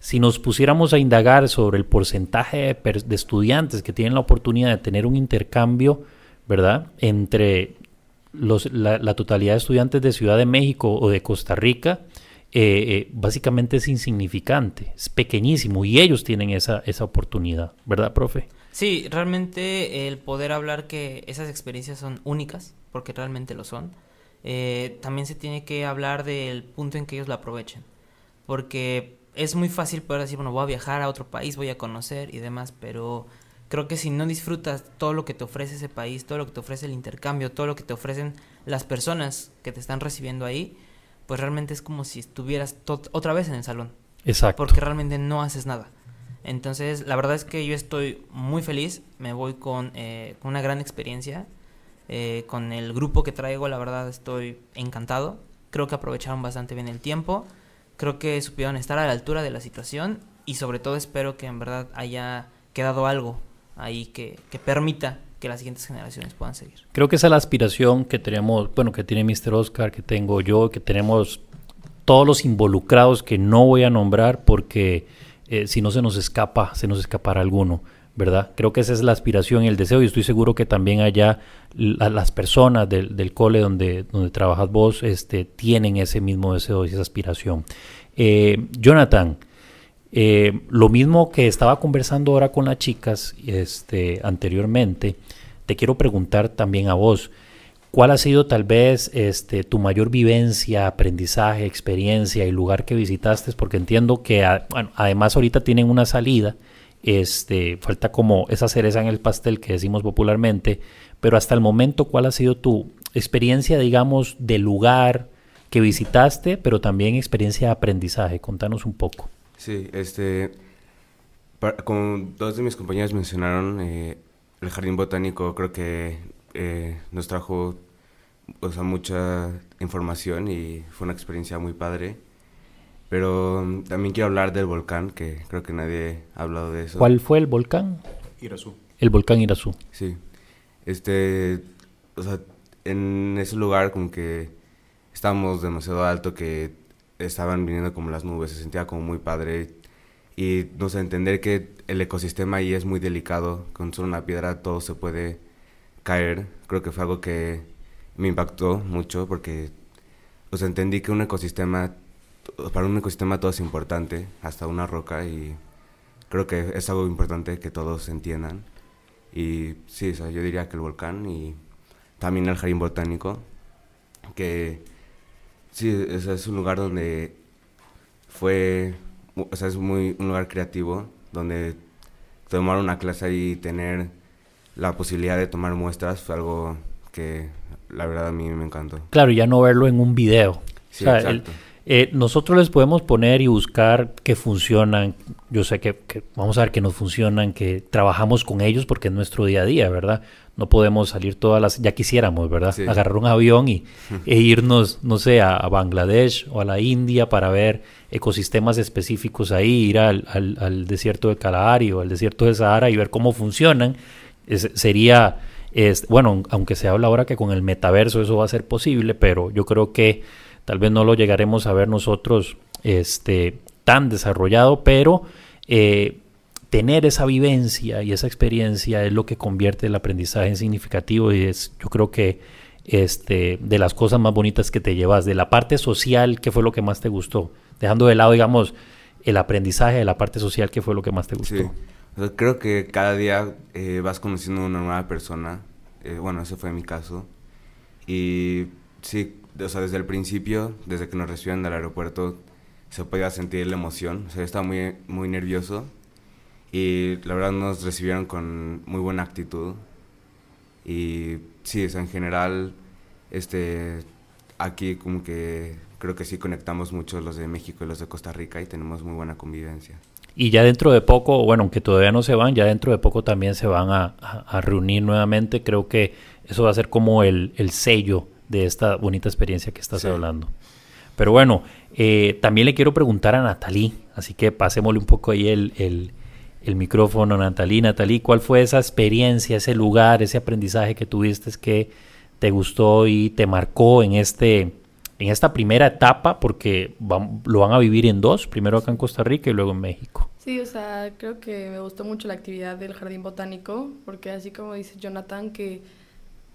si nos pusiéramos a indagar sobre el porcentaje de, de, estudiantes que tienen la oportunidad de tener un intercambio, ¿verdad? Entre los, la, la, totalidad de estudiantes de Ciudad de México o de Costa Rica, eh, eh, básicamente es insignificante, es pequeñísimo y ellos tienen esa, esa oportunidad, ¿verdad, profe? Sí, realmente el poder hablar que esas experiencias son únicas, porque realmente lo son, eh, también se tiene que hablar del punto en que ellos lo aprovechen, porque es muy fácil poder decir, bueno, voy a viajar a otro país, voy a conocer y demás, pero creo que si no disfrutas todo lo que te ofrece ese país, todo lo que te ofrece el intercambio, todo lo que te ofrecen las personas que te están recibiendo ahí, pues realmente es como si estuvieras otra vez en el salón. Exacto. Porque realmente no haces nada. Entonces, la verdad es que yo estoy muy feliz, me voy con, eh, con una gran experiencia, eh, con el grupo que traigo, la verdad estoy encantado, creo que aprovecharon bastante bien el tiempo, creo que supieron estar a la altura de la situación y sobre todo espero que en verdad haya quedado algo ahí que, que permita que las siguientes generaciones puedan seguir. Creo que esa es la aspiración que tenemos, bueno, que tiene Mr. Oscar, que tengo yo, que tenemos todos los involucrados que no voy a nombrar porque eh, si no se nos escapa, se nos escapará alguno, ¿verdad? Creo que esa es la aspiración y el deseo y estoy seguro que también allá las personas del, del, cole donde, donde trabajas vos este, tienen ese mismo deseo y esa aspiración. Eh, Jonathan, eh, lo mismo que estaba conversando ahora con las chicas este, anteriormente, te quiero preguntar también a vos. ¿Cuál ha sido tal vez este, tu mayor vivencia, aprendizaje, experiencia y lugar que visitaste? Porque entiendo que bueno, además ahorita tienen una salida, este, falta como esa cereza en el pastel que decimos popularmente, pero hasta el momento, ¿cuál ha sido tu experiencia, digamos, de lugar que visitaste, pero también experiencia de aprendizaje? Contanos un poco. Sí, este, como dos de mis compañeros mencionaron, eh, el jardín botánico creo que eh, nos trajo mucha información y fue una experiencia muy padre. Pero um, también quiero hablar del volcán, que creo que nadie ha hablado de eso. ¿Cuál fue el volcán? Irazú. El volcán Irazú. Sí. Este, o sea, en ese lugar como que estábamos demasiado alto que estaban viniendo como las nubes, se sentía como muy padre. Y no sé, entender que el ecosistema ahí es muy delicado, con solo una piedra todo se puede caer, creo que fue algo que me impactó mucho porque o sea, entendí que un ecosistema, para un ecosistema todo es importante, hasta una roca, y creo que es algo importante que todos entiendan. Y sí, o sea, yo diría que el volcán y también el jardín botánico, que sí, es un lugar donde fue, o sea, es muy un lugar creativo, donde tomar una clase y tener la posibilidad de tomar muestras fue algo que la verdad a mí me encantó. Claro, ya no verlo en un video. Sí, exacto. Eh, nosotros les podemos poner y buscar que funcionan. Yo sé que, que, vamos a ver que nos funcionan, que trabajamos con ellos porque es nuestro día a día, ¿verdad? No podemos salir todas las, ya quisiéramos, ¿verdad? Sí. Agarrar un avión y, e irnos, no sé, a, a, Bangladesh o a la India para ver ecosistemas específicos ahí, ir al, al, al desierto de Kalahari o al desierto de Sahara y ver cómo funcionan. Es, sería es, bueno, aunque se habla ahora que con el metaverso eso va a ser posible, pero yo creo que tal vez no lo llegaremos a ver nosotros este, tan desarrollado, pero eh, tener esa vivencia y esa experiencia es lo que convierte el aprendizaje en significativo y es, yo creo que este, de las cosas más bonitas que te llevas, de la parte social, ¿qué fue lo que más te gustó? Dejando de lado, digamos, el aprendizaje de la parte social, ¿qué fue lo que más te gustó? Sí. Creo que cada día eh, vas conociendo una nueva persona. Eh, bueno, ese fue mi caso. Y sí, o sea, desde el principio, desde que nos recibieron del aeropuerto, se podía sentir la emoción. O sea, estaba muy, muy nervioso. Y la verdad nos recibieron con muy buena actitud. Y sí, o sea, en general, este, aquí como que creo que sí conectamos mucho los de México y los de Costa Rica y tenemos muy buena convivencia. Y ya dentro de poco, bueno, aunque todavía no se van, ya dentro de poco también se van a, a, a reunir nuevamente. Creo que eso va a ser como el, el sello de esta bonita experiencia que estás sí. hablando. Pero bueno, eh, también le quiero preguntar a Natalí, así que pasémosle un poco ahí el, el, el micrófono a Natalí. Natalí, ¿cuál fue esa experiencia, ese lugar, ese aprendizaje que tuviste que te gustó y te marcó en este en esta primera etapa, porque van, lo van a vivir en dos, primero acá en Costa Rica y luego en México. Sí, o sea, creo que me gustó mucho la actividad del jardín botánico, porque así como dice Jonathan, que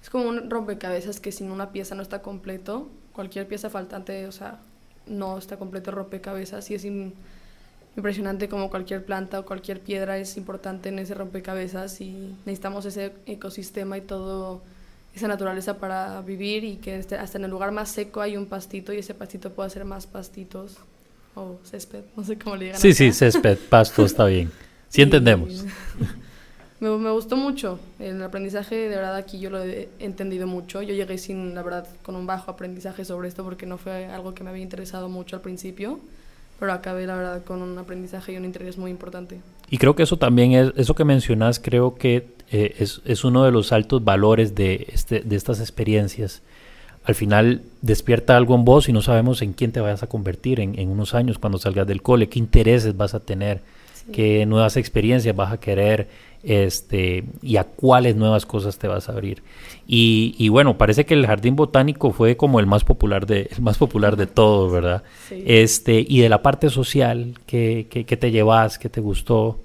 es como un rompecabezas que sin una pieza no está completo, cualquier pieza faltante, o sea, no está completo el rompecabezas y es in, impresionante como cualquier planta o cualquier piedra es importante en ese rompecabezas y necesitamos ese ecosistema y todo esa naturaleza para vivir y que hasta en el lugar más seco hay un pastito y ese pastito puede hacer más pastitos o césped, no sé cómo le digan. Sí, acá. sí, césped, pasto, está bien. Sí entendemos. me, me, gustó mucho el aprendizaje, de verdad aquí yo lo he entendido mucho. Yo llegué sin, la verdad, con un bajo aprendizaje sobre esto porque no fue algo que me había interesado mucho al principio. pero acabé la verdad con un aprendizaje y un interés muy importante. Y creo que eso también es, eso que mencionas, creo que eh, es, es, uno de los altos valores de, este, de estas experiencias. Al final despierta algo en vos y no sabemos en quién te vayas a convertir en, en unos años cuando salgas del cole, qué intereses vas a tener, sí. qué nuevas experiencias vas a querer este, y a cuáles nuevas cosas te vas a abrir. Y, y, bueno, parece que el jardín botánico fue como el más popular de, el más popular de todos, ¿verdad? Sí. Este, y de la parte social, ¿qué, qué, qué te llevas? ¿Qué te gustó?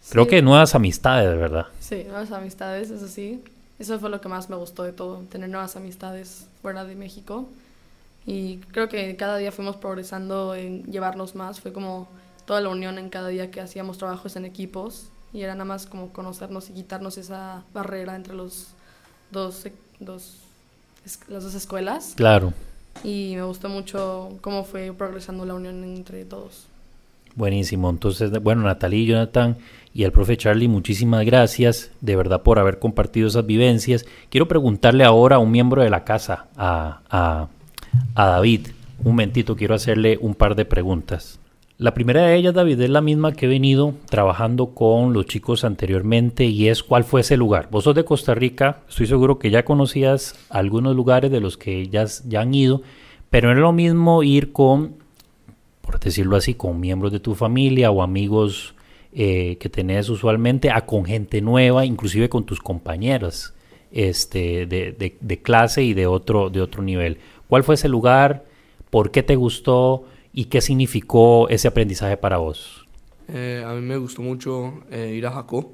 Sí. Creo que nuevas amistades, ¿verdad? Sí, nuevas amistades, eso sí. Eso fue lo que más me gustó de todo, tener nuevas amistades fuera de México. Y creo que cada día fuimos progresando en llevarnos más. Fue como toda la unión en cada día que hacíamos trabajos en equipos. Y era nada más como conocernos y quitarnos esa barrera entre los dos, dos, las dos escuelas. Claro. Y me gustó mucho cómo fue progresando la unión entre todos. Buenísimo. Entonces, bueno, Natalie, Jonathan y al profe Charlie, muchísimas gracias de verdad por haber compartido esas vivencias. Quiero preguntarle ahora a un miembro de la casa, a, a, a David. Un momentito, quiero hacerle un par de preguntas. La primera de ellas, David, es la misma que he venido trabajando con los chicos anteriormente y es cuál fue ese lugar. Vos sos de Costa Rica, estoy seguro que ya conocías algunos lugares de los que ya, ya han ido, pero no es lo mismo ir con, por decirlo así, con miembros de tu familia o amigos eh, que tenés usualmente, a con gente nueva, inclusive con tus compañeras este, de, de, clase y de otro, de otro nivel. ¿Cuál fue ese lugar? ¿Por qué te gustó? ¿Y qué significó ese aprendizaje para vos? Eh, a mí me gustó mucho eh, ir a Jacó.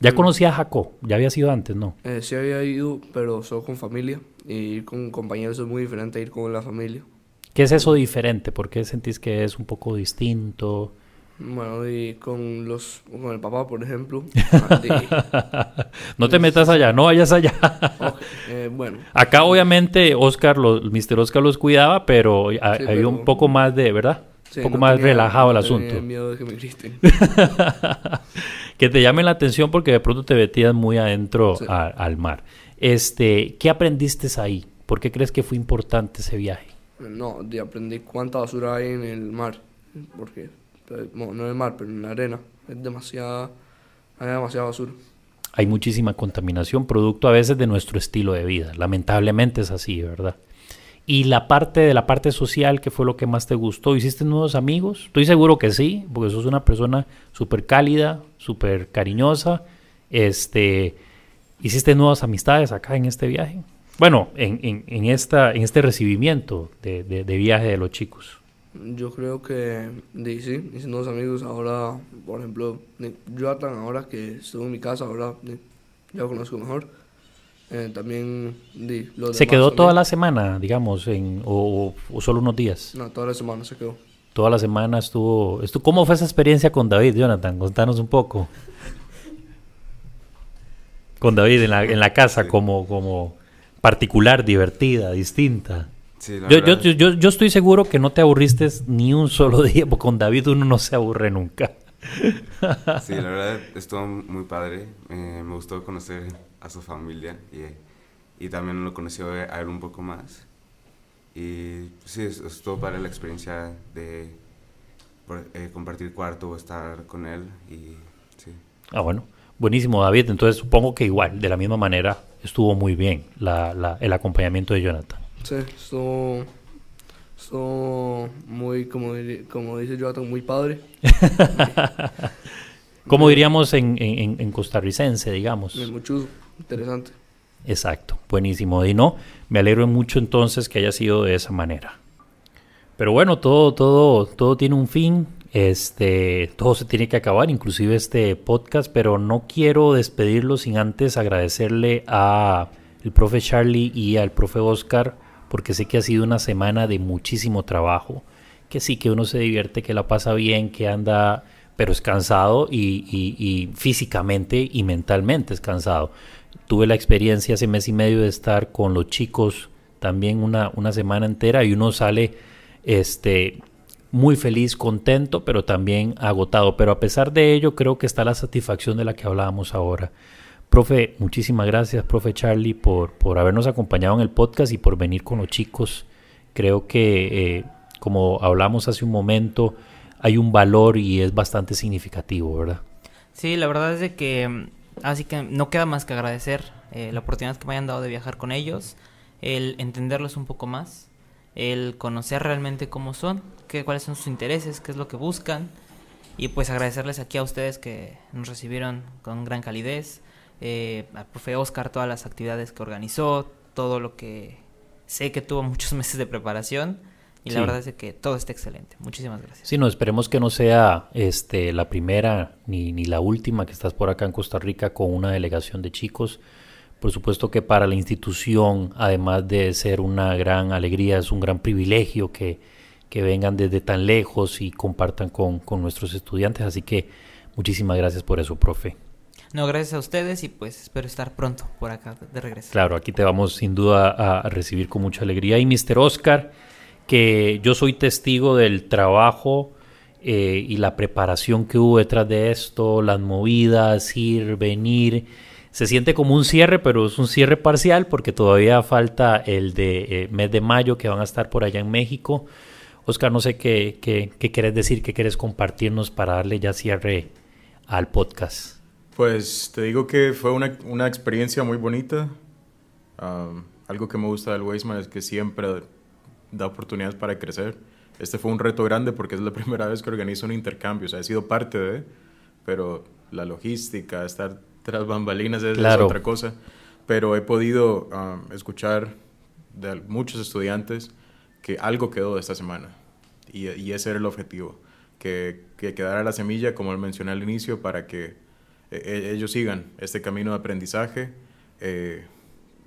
¿Ya conocías a Jacó? ¿Ya había ido antes, no? Eh, sí había ido, pero solo con familia. Y ir con compañeros es muy diferente a ir con la familia. ¿Qué es eso diferente? ¿Por qué sentís que es un poco distinto? Bueno, y con los con el papá, por ejemplo. no te metas allá, no vayas allá. okay, eh, bueno. Acá obviamente Oscar, los, Mr. Oscar los cuidaba, pero sí, había pero... un poco más de, ¿verdad? Sí, un poco no más tenía, relajado no el asunto. miedo de que me griten. que te llamen la atención porque de pronto te metías muy adentro Sí. a- al mar. Este, ¿qué aprendiste ahí? ¿Por qué crees que fue importante ese viaje? No, de aprendí cuánta basura hay en el mar. Porque, no, en el mar, pero en la arena. Es demasiada, hay demasiada basura. Hay muchísima contaminación, producto a veces de nuestro estilo de vida. Lamentablemente es así, ¿verdad? Y la parte de la parte social, ¿qué fue lo que más te gustó? ¿Hiciste nuevos amigos? Estoy seguro que sí, porque sos una persona súper cálida, súper cariñosa. Este, ¿Hiciste nuevas amistades acá en este viaje? Bueno, en, en, esta, en este recibimiento de, de viaje de los chicos. Yo creo que, di, sí, hice nuevos amigos. Ahora, por ejemplo, Jonathan, ahora que estuvo en mi casa, ahora ya lo conozco mejor. Eh, también, di, los ¿Se quedó toda la semana, digamos, en, o, o- o solo unos días? No, toda la semana se quedó. Toda la semana estuvo, estuvo... ¿Cómo fue esa experiencia con David, Jonathan? Contanos un poco. Con David en la, en la casa, Sí. como, como particular, divertida, distinta. Sí, Yo, yo, yo, yo estoy seguro que no te aburriste ni un solo día, porque con David uno no se aburre nunca. sí, la verdad estuvo muy padre. Eh, me gustó conocer a su familia y, y también lo conoció a él un poco más. Y sí, es- estuvo padre la experiencia de eh, compartir cuarto o estar con él. Y sí, Ah, bueno. Buenísimo, David. Entonces supongo que igual, de la misma manera, estuvo muy bien la, la- el acompañamiento de Jonathan. Sí, estuvo, estuvo muy, como, como dice Jonathan, muy padre. Como diríamos en, en, en- en costarricense, digamos. Mucho interesante. Exacto, buenísimo. Y no, me alegro mucho entonces que haya sido de esa manera. Pero bueno, todo, todo, todo tiene un fin. Este, todo se tiene que acabar, inclusive este podcast, pero no quiero despedirlo sin antes agradecerle a el profe Charlie y al profe Oscar, porque sé que ha sido una semana de muchísimo trabajo, que sí que uno se divierte, que la pasa bien, que anda, pero es cansado y, y- y físicamente y mentalmente es cansado. Tuve la experiencia hace mes y medio de estar con los chicos también una, una semana entera y uno sale este, muy feliz, contento, pero también agotado. Pero a pesar de ello, creo que está la satisfacción de la que hablábamos ahora. Profe, muchísimas gracias, profe Charlie, por, por habernos acompañado en el podcast y por venir con los chicos. Creo que eh, como hablamos hace un momento, hay un valor y es bastante significativo, ¿verdad? Sí, la verdad es que mm, así que no queda más que agradecer eh, la oportunidad que me hayan dado de viajar con ellos, el entenderlos un poco más, el conocer realmente cómo son, qué, cuáles son sus intereses, qué es lo que buscan y pues agradecerles aquí a ustedes que nos recibieron con gran calidez, eh, al profe Oscar todas las actividades que organizó, todo lo que sé que tuvo muchos meses de preparación y la verdad es que todo está excelente. Muchísimas gracias. Sí, no, esperemos que no sea este, la primera ni, ni la última que estás por acá en Costa Rica con una delegación de chicos. Por supuesto que para la institución, además de ser una gran alegría, es un gran privilegio que, que vengan desde tan lejos y compartan con, con nuestros estudiantes. Así que muchísimas gracias por eso, profe. No, gracias a ustedes y pues espero estar pronto por acá de regreso. Claro, aquí te vamos sin duda a recibir con mucha alegría. Y Mr. Oscar, que yo soy testigo del trabajo eh, y la preparación que hubo detrás de esto, las movidas, ir, venir. Se siente como un cierre, pero es un cierre parcial porque todavía falta el de eh, mes de mayo que van a estar por allá en México. Oscar, no sé qué, qué, qué quieres decir, qué quieres compartirnos para darle ya cierre al podcast. Pues te digo que fue una, una experiencia muy bonita. Um, algo que me gusta del Weisman es que siempre da oportunidades para crecer. Este fue un reto grande porque es la primera vez que organizo un intercambio, o sea, he sido parte de, pero la logística, estar tras bambalinas es, otra cosa. Pero he podido um, escuchar de muchos estudiantes que algo quedó de esta semana y, y ese era el objetivo, que, que, quedara la semilla, como mencioné al inicio, para que eh, eh, ellos sigan este camino de aprendizaje. Eh,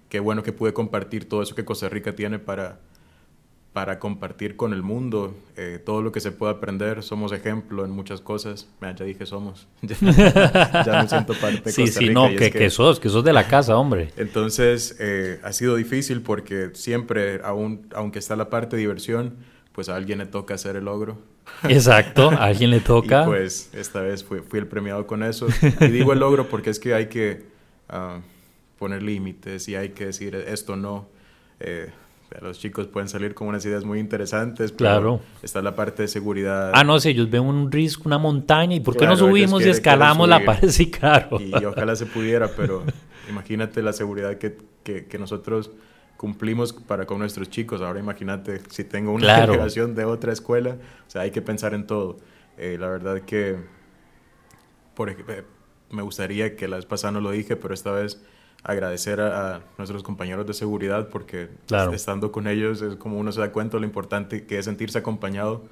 qué bueno que pude compartir todo eso que Costa Rica tiene para, para compartir con el mundo eh, todo lo que se puede aprender. Somos ejemplo en muchas cosas. ya dije somos. ya, me siento parte de Sí, sí, no, que, que, sos, que sos de la casa, hombre. Entonces, eh, ha sido difícil porque siempre, aún, aunque está la parte de diversión, pues a alguien le toca hacer el logro. Exacto, a alguien le toca. y pues esta vez fui, fui, el premiado con eso. Y digo el logro porque es que hay que uh, poner límites y hay que decir esto no. Eh, los chicos pueden salir con unas ideas muy interesantes, pero claro. está la parte de seguridad. Ah, no sé, ellos ven un risco, una montaña, ¿y por qué no subimos y escalamos la pared? Sí, claro. Y, ojalá se pudiera, pero imagínate la seguridad que, que, nosotros cumplimos para con nuestros chicos. Ahora imagínate si tengo una claro. de otra escuela, o sea, hay que pensar en todo. Eh, la verdad que, por ejemplo, me gustaría que la vez pasada no lo dije, pero esta vez agradecer a, nuestros compañeros de seguridad porque estando con ellos es como uno se da cuenta de lo importante que es sentirse acompañado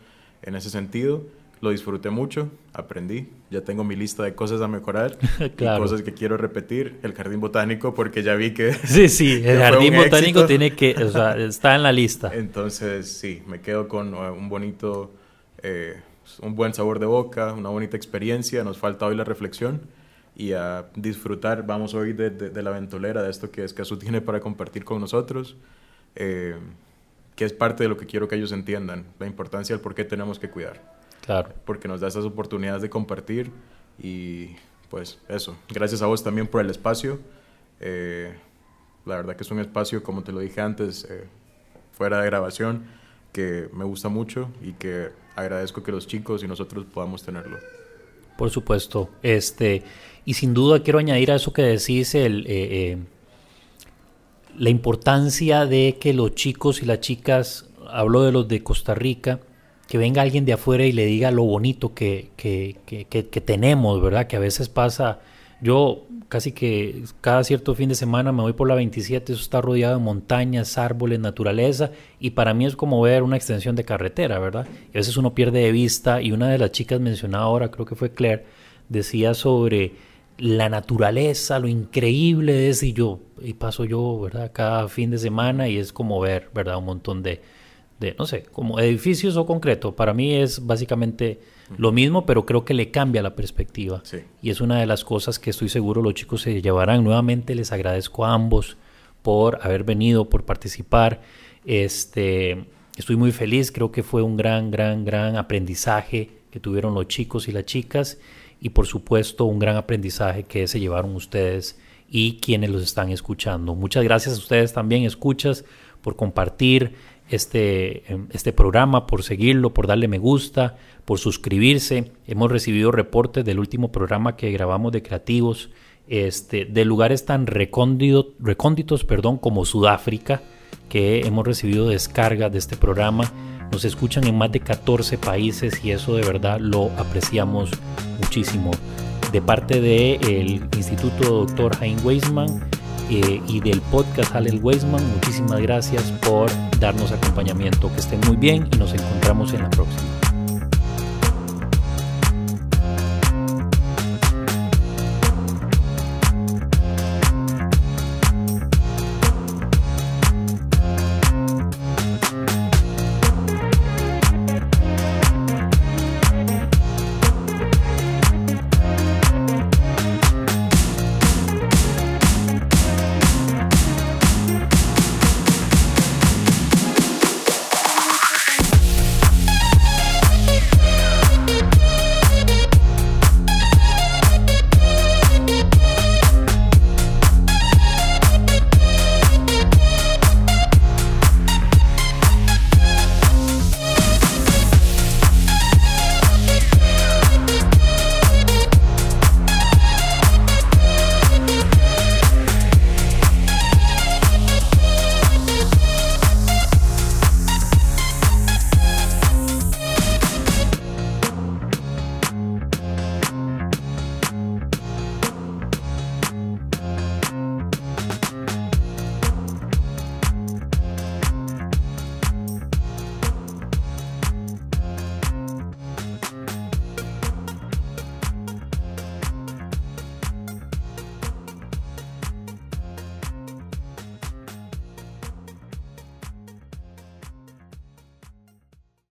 en ese sentido. Lo disfruté mucho, aprendí, ya tengo mi lista de cosas a mejorar cosas que quiero repetir. El jardín botánico, porque ya vi que. Sí, sí, el jardín botánico tiene que. O sea, está en la lista. Entonces, sí, me quedo con uh, un bonito. Eh, un buen sabor de boca, una bonita experiencia. Nos falta hoy la reflexión y a disfrutar, vamos hoy de, de, la ventolera, de esto que Escazú tiene para compartir con nosotros, eh, que es parte de lo que quiero que ellos entiendan, la importancia del por qué tenemos que cuidar. Claro. Porque nos da esas oportunidades de compartir y pues eso. Gracias a vos también por el espacio. Eh, la verdad que es un espacio, como te lo dije antes, eh, fuera de grabación, que me gusta mucho y que agradezco que los chicos y nosotros podamos tenerlo. Por supuesto. Este, y sin duda quiero añadir a eso que decís el, eh, la importancia de que los chicos y las chicas, hablo de los de Costa Rica, que venga alguien de afuera y le diga lo bonito que, que, que, que tenemos, ¿verdad? Que a veces pasa yo casi que cada cierto fin de semana me voy por la 27, eso está rodeado de montañas, árboles, naturaleza, y para mí es como ver una extensión de carretera, ¿verdad? Y a veces uno pierde de vista, y una de las chicas mencionada ahora, creo que fue Claire, decía sobre la naturaleza, lo increíble es, y yo, y paso yo, ¿verdad? Cada fin de semana, y es como ver, ¿verdad? Un montón de, de no sé, como edificios o concreto. Para mí es básicamente lo mismo, pero creo que le cambia la perspectiva. Y es una de las cosas que estoy seguro los chicos se llevarán. Nuevamente les agradezco a ambos por haber venido, por participar. Este, estoy muy feliz, creo que fue un gran, gran, gran aprendizaje que tuvieron los chicos y las chicas y por supuesto un gran aprendizaje que se llevaron ustedes y quienes los están escuchando. Muchas gracias a ustedes también, escuchas, por compartir este, este programa, por seguirlo, por darle me gusta, por suscribirse. Hemos recibido reportes del último programa que grabamos de creativos, este, de lugares tan recónditos, recónditos perdón, como Sudáfrica, que hemos recibido descargas de este programa. Nos escuchan en más de 14 países y eso de verdad lo apreciamos muchísimo. De parte del Instituto Dr. Hein Weisman, eh, y del podcast Halel Weisman. Muchísimas gracias por darnos acompañamiento. Que estén muy bien y nos encontramos en la próxima.